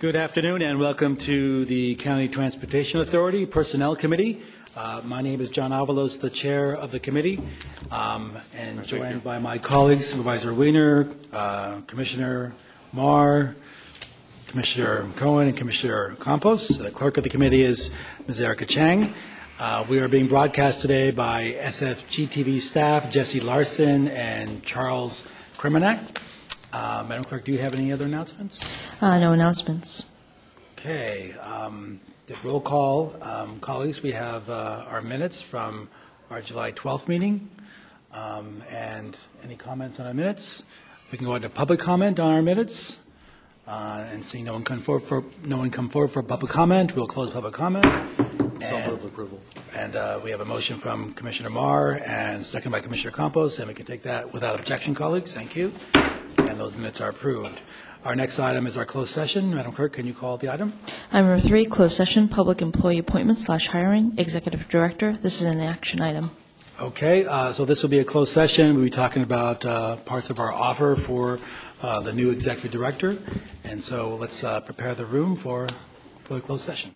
Good afternoon and welcome to the County Transportation Authority Personnel Committee. Uh, My name is John Avalos, the Chair of the committee, um, and joined by my colleagues Supervisor Wiener, uh, Commissioner Mar, Commissioner Cohen, and Commissioner Campos. The clerk of the committee is Ms. Erica Chang. Uh, We are being broadcast today by SFGTV staff Jesse Larson and Charles Krimenak. Uh, Madam Clerk, do you have any other announcements? Uh, no announcements. Okay, um, the roll call, um, colleagues, we have uh, our minutes from our July 12th meeting. Um, And any comments on our minutes? We can go into public comment on our minutes. Uh, And seeing no one come forward for, no one come forward for public comment, we'll close public comment. Self-move approval. And uh, we have a motion from Commissioner Mar and second by Commissioner Campos, and we can take that without objection, colleagues. Thank you. And those minutes are approved. Our next item is our closed session. Madam Clerk, can you call the item? Item number three, closed session, public employee appointment slash hiring, executive director. This is an action item. Okay, uh, so this will be a closed session. We'll be talking about uh, parts of our offer for uh, the new executive director. And so let's uh, prepare the room for, for the closed session.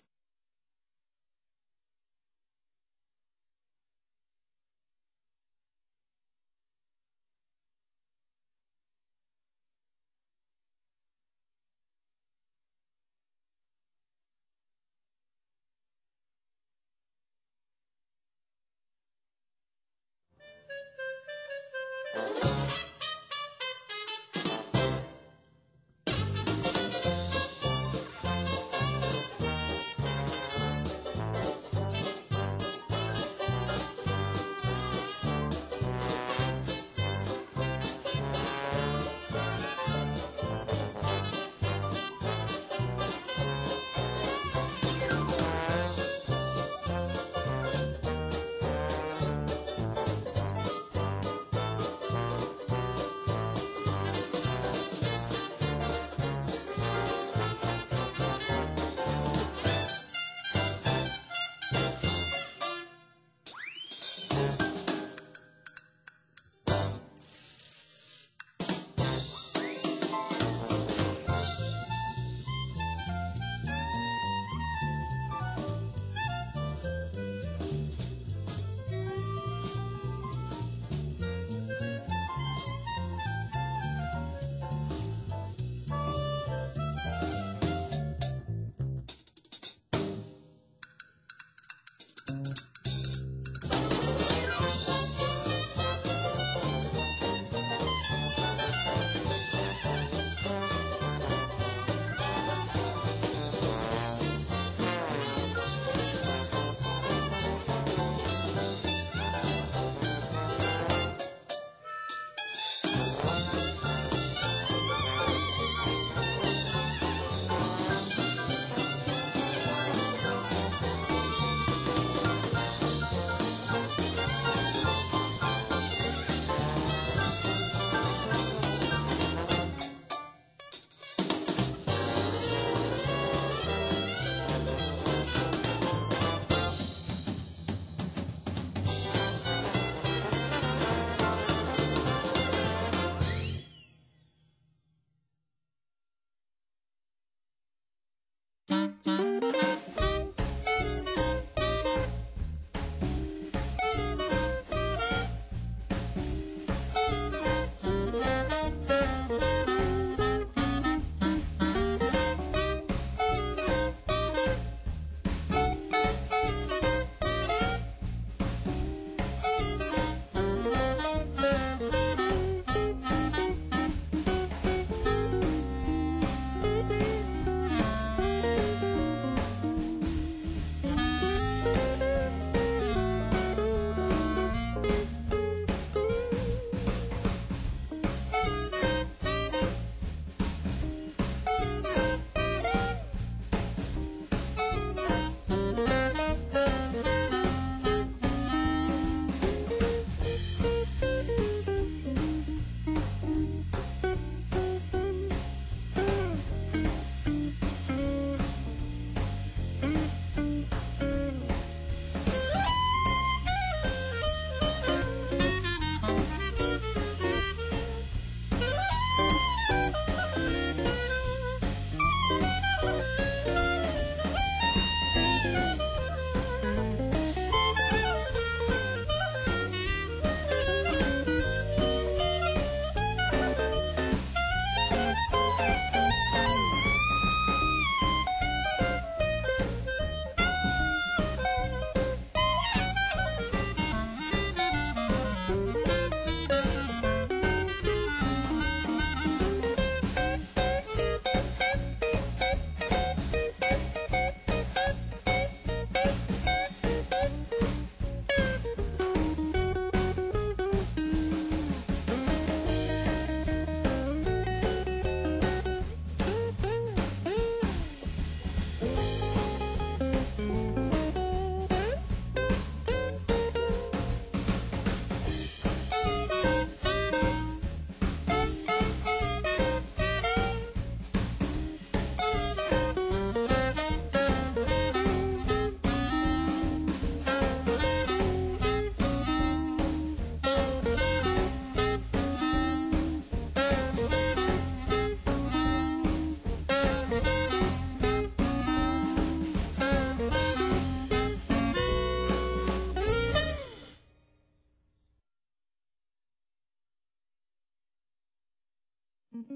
thank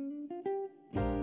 you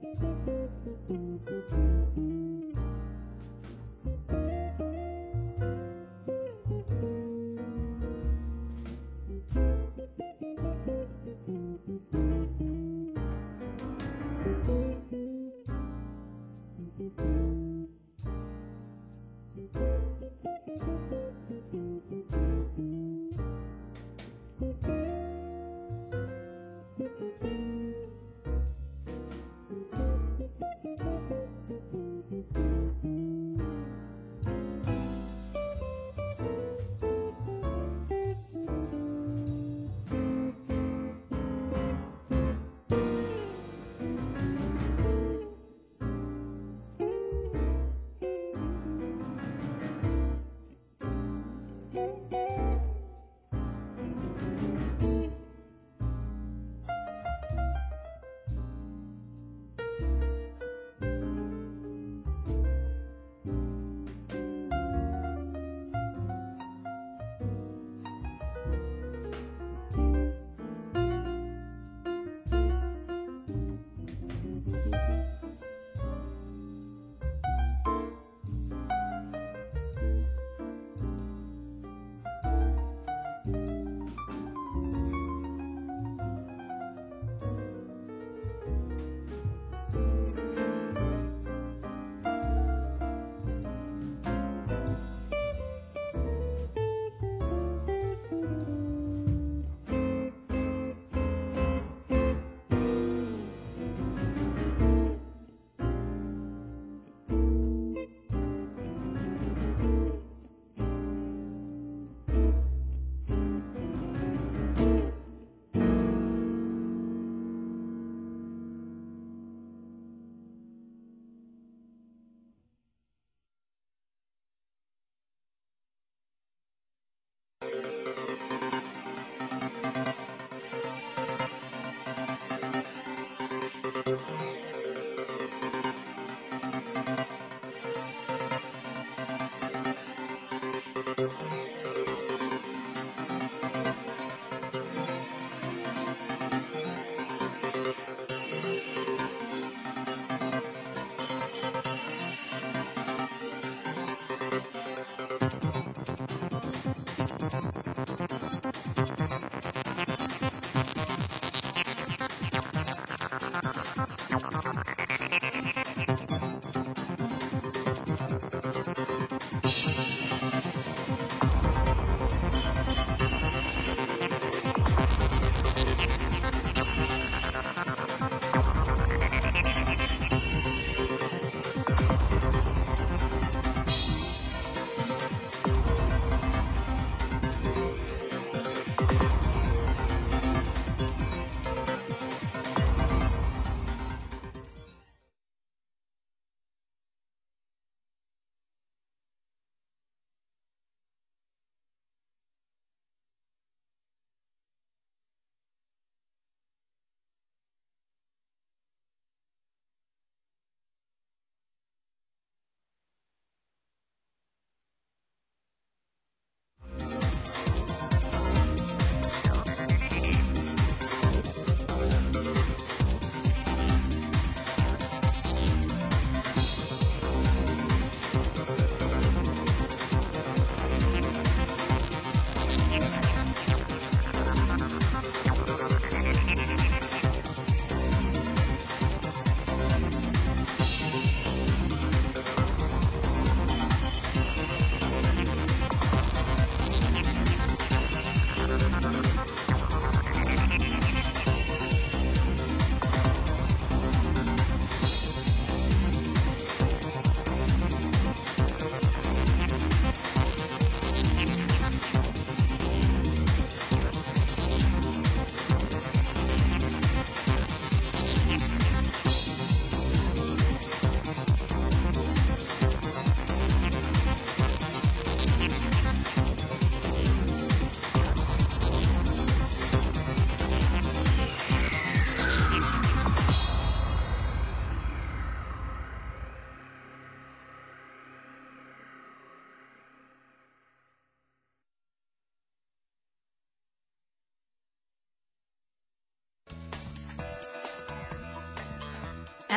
Thank you.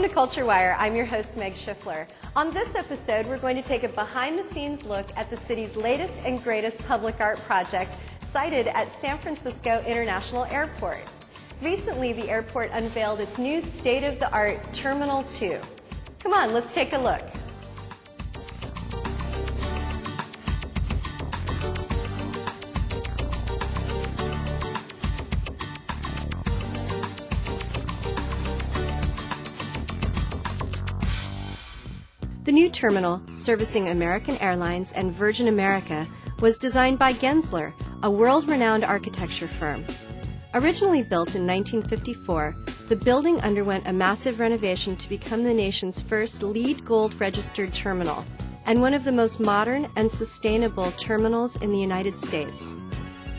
Welcome to Culture Wire. I'm your host, Meg Shiffler. On this episode, we're going to take a behind the scenes look at the city's latest and greatest public art project sited at San Francisco International Airport. Recently, the airport unveiled its new state of the art Terminal 2. Come on, let's take a look. The new terminal, servicing American Airlines and Virgin America, was designed by Gensler, a world renowned architecture firm. Originally built in 1954, the building underwent a massive renovation to become the nation's first LEED Gold registered terminal and one of the most modern and sustainable terminals in the United States.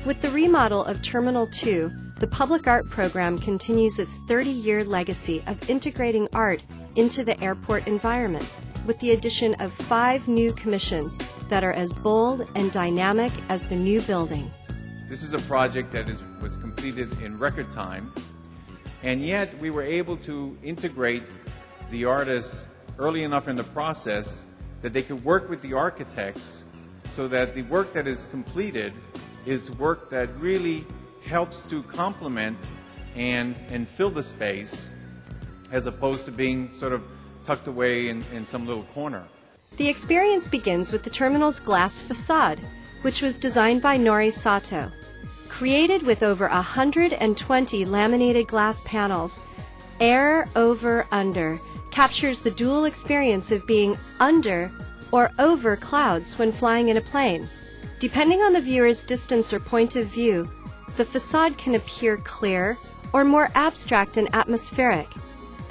With the remodel of Terminal 2, the public art program continues its 30 year legacy of integrating art into the airport environment with the addition of five new commissions that are as bold and dynamic as the new building. This is a project that is, was completed in record time, and yet we were able to integrate the artists early enough in the process that they could work with the architects so that the work that is completed is work that really helps to complement and, and fill the space as opposed to being sort of tucked away in, in some little corner. The experience begins with the terminal's glass facade, which was designed by Norie Sato. Created with over 120 laminated glass panels, Air Over Under captures the dual experience of being under or over clouds when flying in a plane. Depending on the viewer's distance or point of view, the facade can appear clear or more abstract and atmospheric,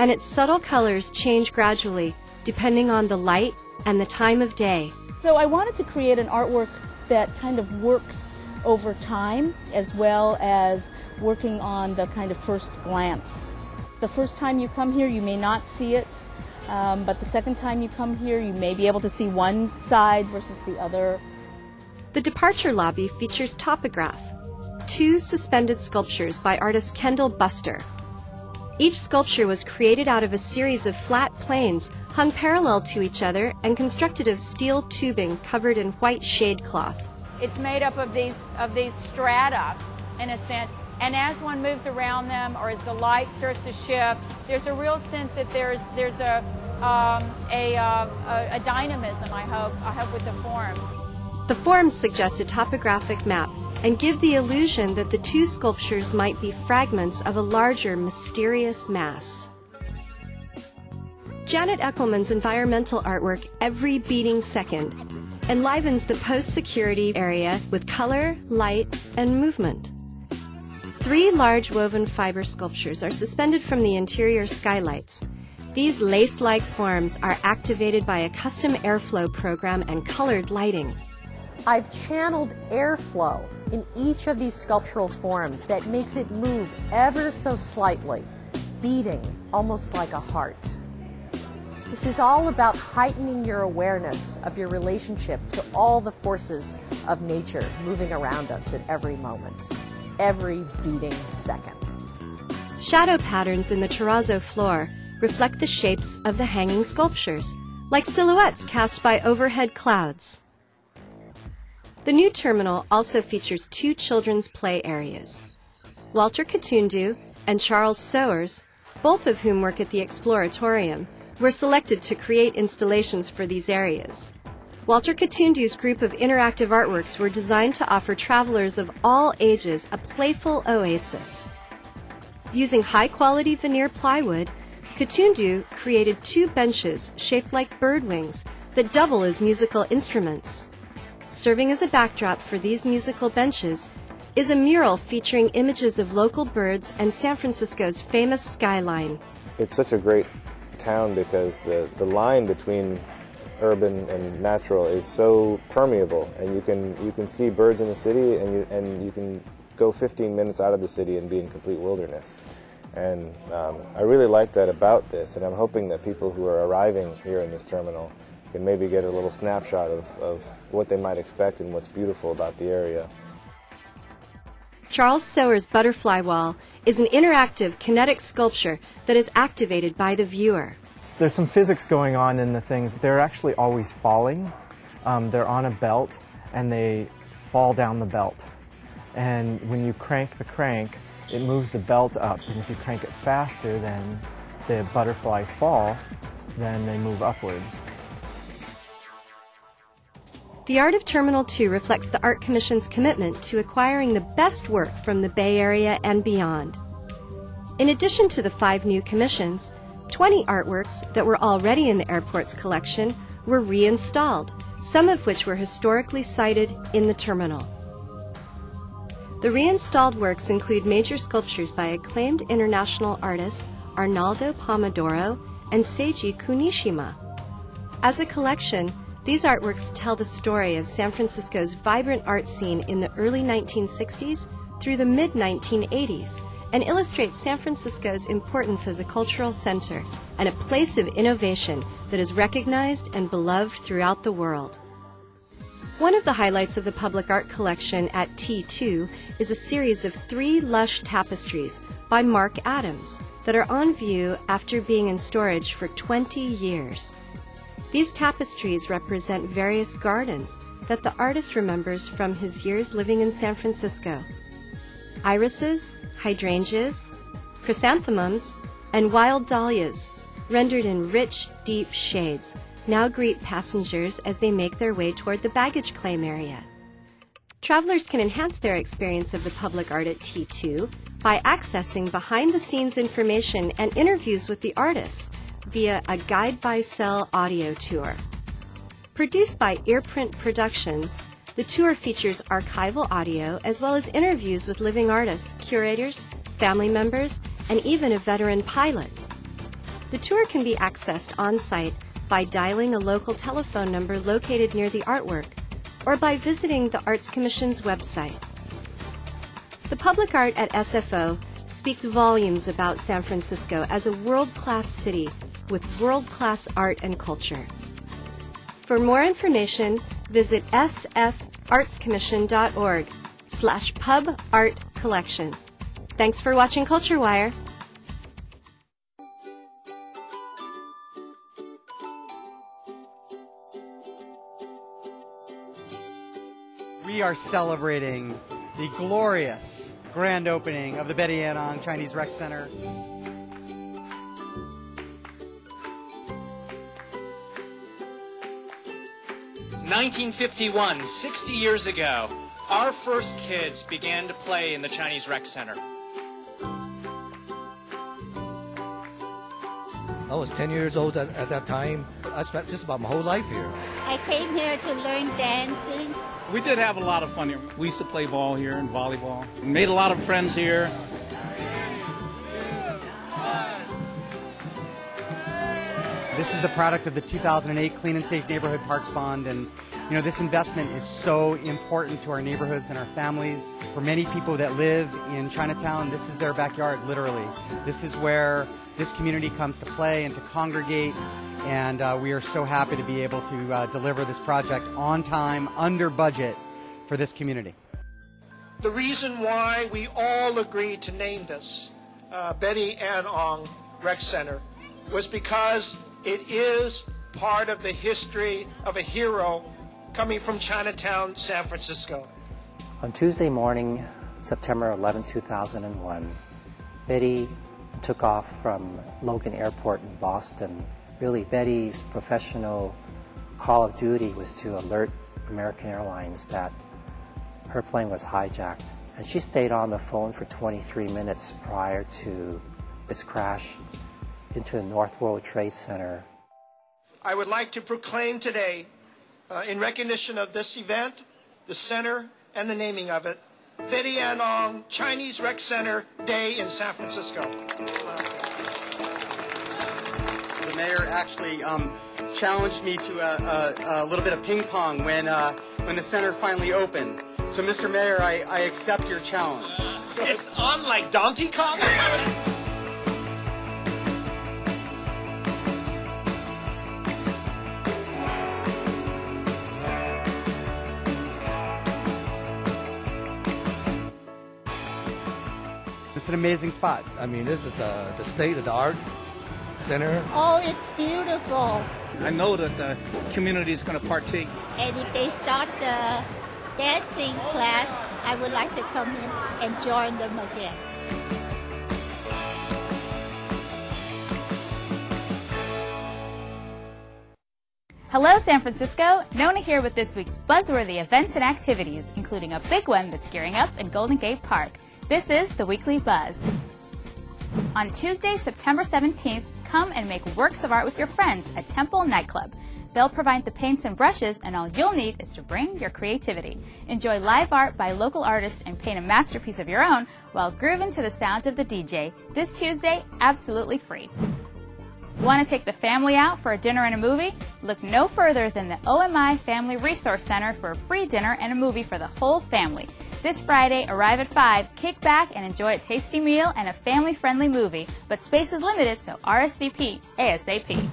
and its subtle colors change gradually depending on the light and the time of day. So I wanted to create an artwork that kind of works over time as well as working on the kind of first glance. The first time you come here, you may not see it, um, but the second time you come here, you may be able to see one side versus the other. The departure lobby features Topograph, two suspended sculptures by artist Kendall Buster. Each sculpture was created out of a series of flat planes hung parallel to each other and constructed of steel tubing covered in white shade cloth. It's made up of these of these strata, in a sense. And as one moves around them, or as the light starts to shift, there's a real sense that there's there's a um, a, uh, a, a dynamism. I hope I hope with the forms. The forms suggest a topographic map and give the illusion that the two sculptures might be fragments of a larger, mysterious mass. Janet Echelman's environmental artwork, Every Beating Second, enlivens the post security area with color, light, and movement. Three large woven fiber sculptures are suspended from the interior skylights. These lace like forms are activated by a custom airflow program and colored lighting. I've channeled airflow in each of these sculptural forms that makes it move ever so slightly, beating almost like a heart. This is all about heightening your awareness of your relationship to all the forces of nature moving around us at every moment, every beating second. Shadow patterns in the terrazzo floor reflect the shapes of the hanging sculptures, like silhouettes cast by overhead clouds. The new terminal also features two children's play areas. Walter Kitundu and Charles Sowers, both of whom work at the Exploratorium, were selected to create installations for these areas. Walter Kitundu's group of interactive artworks were designed to offer travelers of all ages a playful oasis. Using high quality veneer plywood, Kitundu created two benches shaped like bird wings that double as musical instruments. Serving as a backdrop for these musical benches is a mural featuring images of local birds and San Francisco's famous skyline. It's such a great town because the, the line between urban and natural is so permeable and you can you can see birds in the city and you and you can go 15 minutes out of the city and be in complete wilderness and um, I really like that about this and I'm hoping that people who are arriving here in this terminal can maybe get a little snapshot of, of what they might expect and what's beautiful about the area. Charles Sowers' Butterfly Wall is an interactive kinetic sculpture that is activated by the viewer. There's some physics going on in the things. They're actually always falling. Um, they're on a belt and they fall down the belt. And when you crank the crank, it moves the belt up. And if you crank it faster than the butterflies fall, then they move upwards. The Art of Terminal 2 reflects the Art Commission's commitment to acquiring the best work from the Bay Area and beyond. In addition to the five new commissions, 20 artworks that were already in the airport's collection were reinstalled, some of which were historically cited in the terminal. The reinstalled works include major sculptures by acclaimed international artists Arnaldo Pomodoro and Seiji Kunishima. As a collection, these artworks tell the story of San Francisco's vibrant art scene in the early 1960s through the mid 1980s and illustrate San Francisco's importance as a cultural center and a place of innovation that is recognized and beloved throughout the world. One of the highlights of the public art collection at T2 is a series of three lush tapestries by Mark Adams that are on view after being in storage for 20 years. These tapestries represent various gardens that the artist remembers from his years living in San Francisco. Irises, hydrangeas, chrysanthemums, and wild dahlias, rendered in rich, deep shades, now greet passengers as they make their way toward the baggage claim area. Travelers can enhance their experience of the public art at T2 by accessing behind the scenes information and interviews with the artists via a Guide by Cell audio tour. Produced by Earprint Productions, the tour features archival audio as well as interviews with living artists, curators, family members, and even a veteran pilot. The tour can be accessed on site by dialing a local telephone number located near the artwork or by visiting the Arts Commission's website. The public art at SFO speaks volumes about San Francisco as a world-class city with world-class art and culture. For more information, visit sfartscommission.org slash pub art collection. Thanks for watching Culture Wire. We are celebrating the glorious grand opening of the Betty Ann Ong Chinese Rec Center. Nineteen fifty-one, 60 years ago, our first kids began to play in the Chinese Rec Center. I was 10 years old at, at that time. I spent just about my whole life here. I came here to learn dancing. We did have a lot of fun here. We used to play ball here and volleyball. We made a lot of friends here. This is the product of the 2008 Clean and Safe Neighborhood Parks Bond, and you know this investment is so important to our neighborhoods and our families. For many people that live in Chinatown, this is their backyard, literally. This is where this community comes to play and to congregate, and uh, we are so happy to be able to uh, deliver this project on time, under budget, for this community. The reason why we all agreed to name this uh, Betty Ann Ong Rec Center was because it is part of the history of a hero coming from Chinatown, San Francisco. On Tuesday morning, September 11, 2001, Betty took off from Logan Airport in Boston. Really, Betty's professional call of duty was to alert American Airlines that her plane was hijacked. And she stayed on the phone for 23 minutes prior to its crash into the North World Trade Center. I would like to proclaim today, uh, in recognition of this event, the center, and the naming of it, Betty Ann Ong Chinese Rec Center Day in San Francisco. The mayor actually um, challenged me to a, a, a, little bit of ping pong when uh, when the center finally opened. So, Mr. Mayor, I, I accept your challenge. It's on like Donkey Kong. An amazing spot. I mean, this is uh, the state of the art center. Oh, it's beautiful. I know that the community is going to partake. And if they start the dancing class, I would like to come in and join them again. Hello, San Francisco. Nona here with this week's buzzworthy events and activities, including a big one that's gearing up in Golden Gate Park. This is the Weekly Buzz. On Tuesday, September 17th, come and make works of art with your friends at Temple Nightclub. They'll provide the paints and brushes, and all you'll need is to bring your creativity. Enjoy live art by local artists and paint a masterpiece of your own while grooving to the sounds of the DJ. This Tuesday, absolutely free. Want to take the family out for a dinner and a movie? Look no further than the OMI Family Resource Center for a free dinner and a movie for the whole family. This Friday, arrive at 5, kick back and enjoy a tasty meal and a family friendly movie, but space is limited, so RSVP ASAP.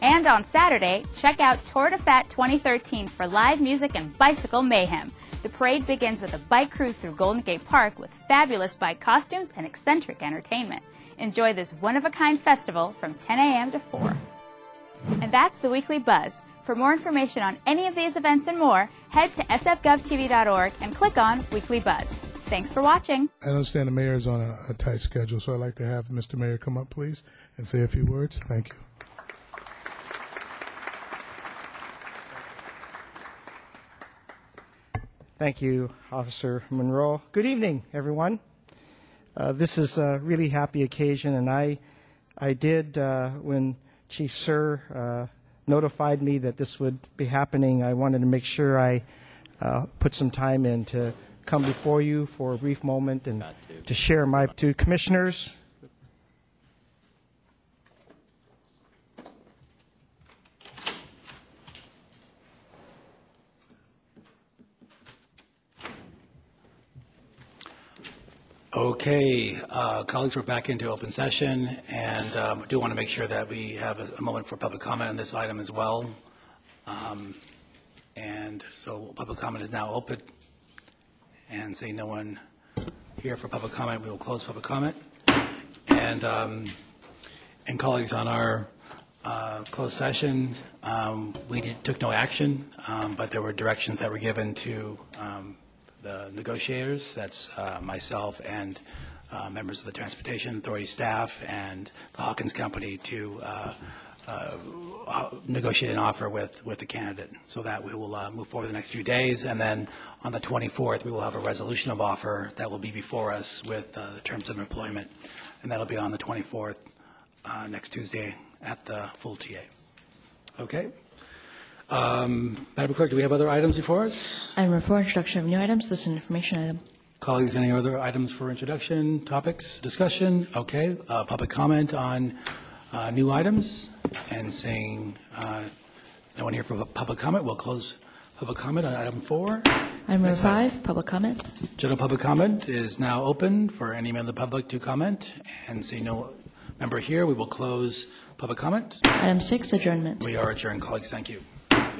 And on Saturday, check out Tour de Fat 2013 for live music and bicycle mayhem. The parade begins with a bike cruise through Golden Gate Park with fabulous bike costumes and eccentric entertainment. Enjoy this one of a kind festival from 10 a.m. to 4. And that's the weekly buzz. For more information on any of these events and more, head to sfgovtv.org and click on Weekly Buzz. Thanks for watching. I understand the mayor is on a, a tight schedule, so I'd like to have Mr. Mayor come up, please, and say a few words. Thank you. Thank you, Officer Monroe. Good evening, everyone. Uh, this is a really happy occasion, and I, I did uh, when Chief Suhr uh, notified me that this would be happening. I wanted to make sure I uh, put some time in to come before you for a brief moment and to share my to commissioners. Okay, uh, colleagues, we're back into open session, and um, I do want to make sure that we have a a moment for public comment on this item as well. Um, And so public comment is now open, and seeing no one here for public comment, we will close public comment. And, um, and colleagues, on our uh, closed session, um, we did- took no action, um, but there were directions that were given to um, the negotiators, that's uh, myself and uh, members of the Transportation Authority staff and the Hawkins Company to uh, uh, negotiate an offer with, with the candidate, so that we will uh, move forward the next few days. And then on the 24th, we will have a resolution of offer that will be before us with uh, the terms of employment, and that'll be on the 24th, uh, next Tuesday, at the full TA. Okay? Um, Madam Clerk, do we have other items before us? Item number four, introduction of new items. This is an information item. Colleagues, any other items for introduction, topics, discussion? Okay, uh, public comment on uh, new items, and saying uh, no one here for public comment, we'll close public comment on item four. Item number five, public comment. General public comment is now open for any member of the public to comment, and seeing no member here, we will close public comment. Item six, adjournment. We are adjourned, colleagues,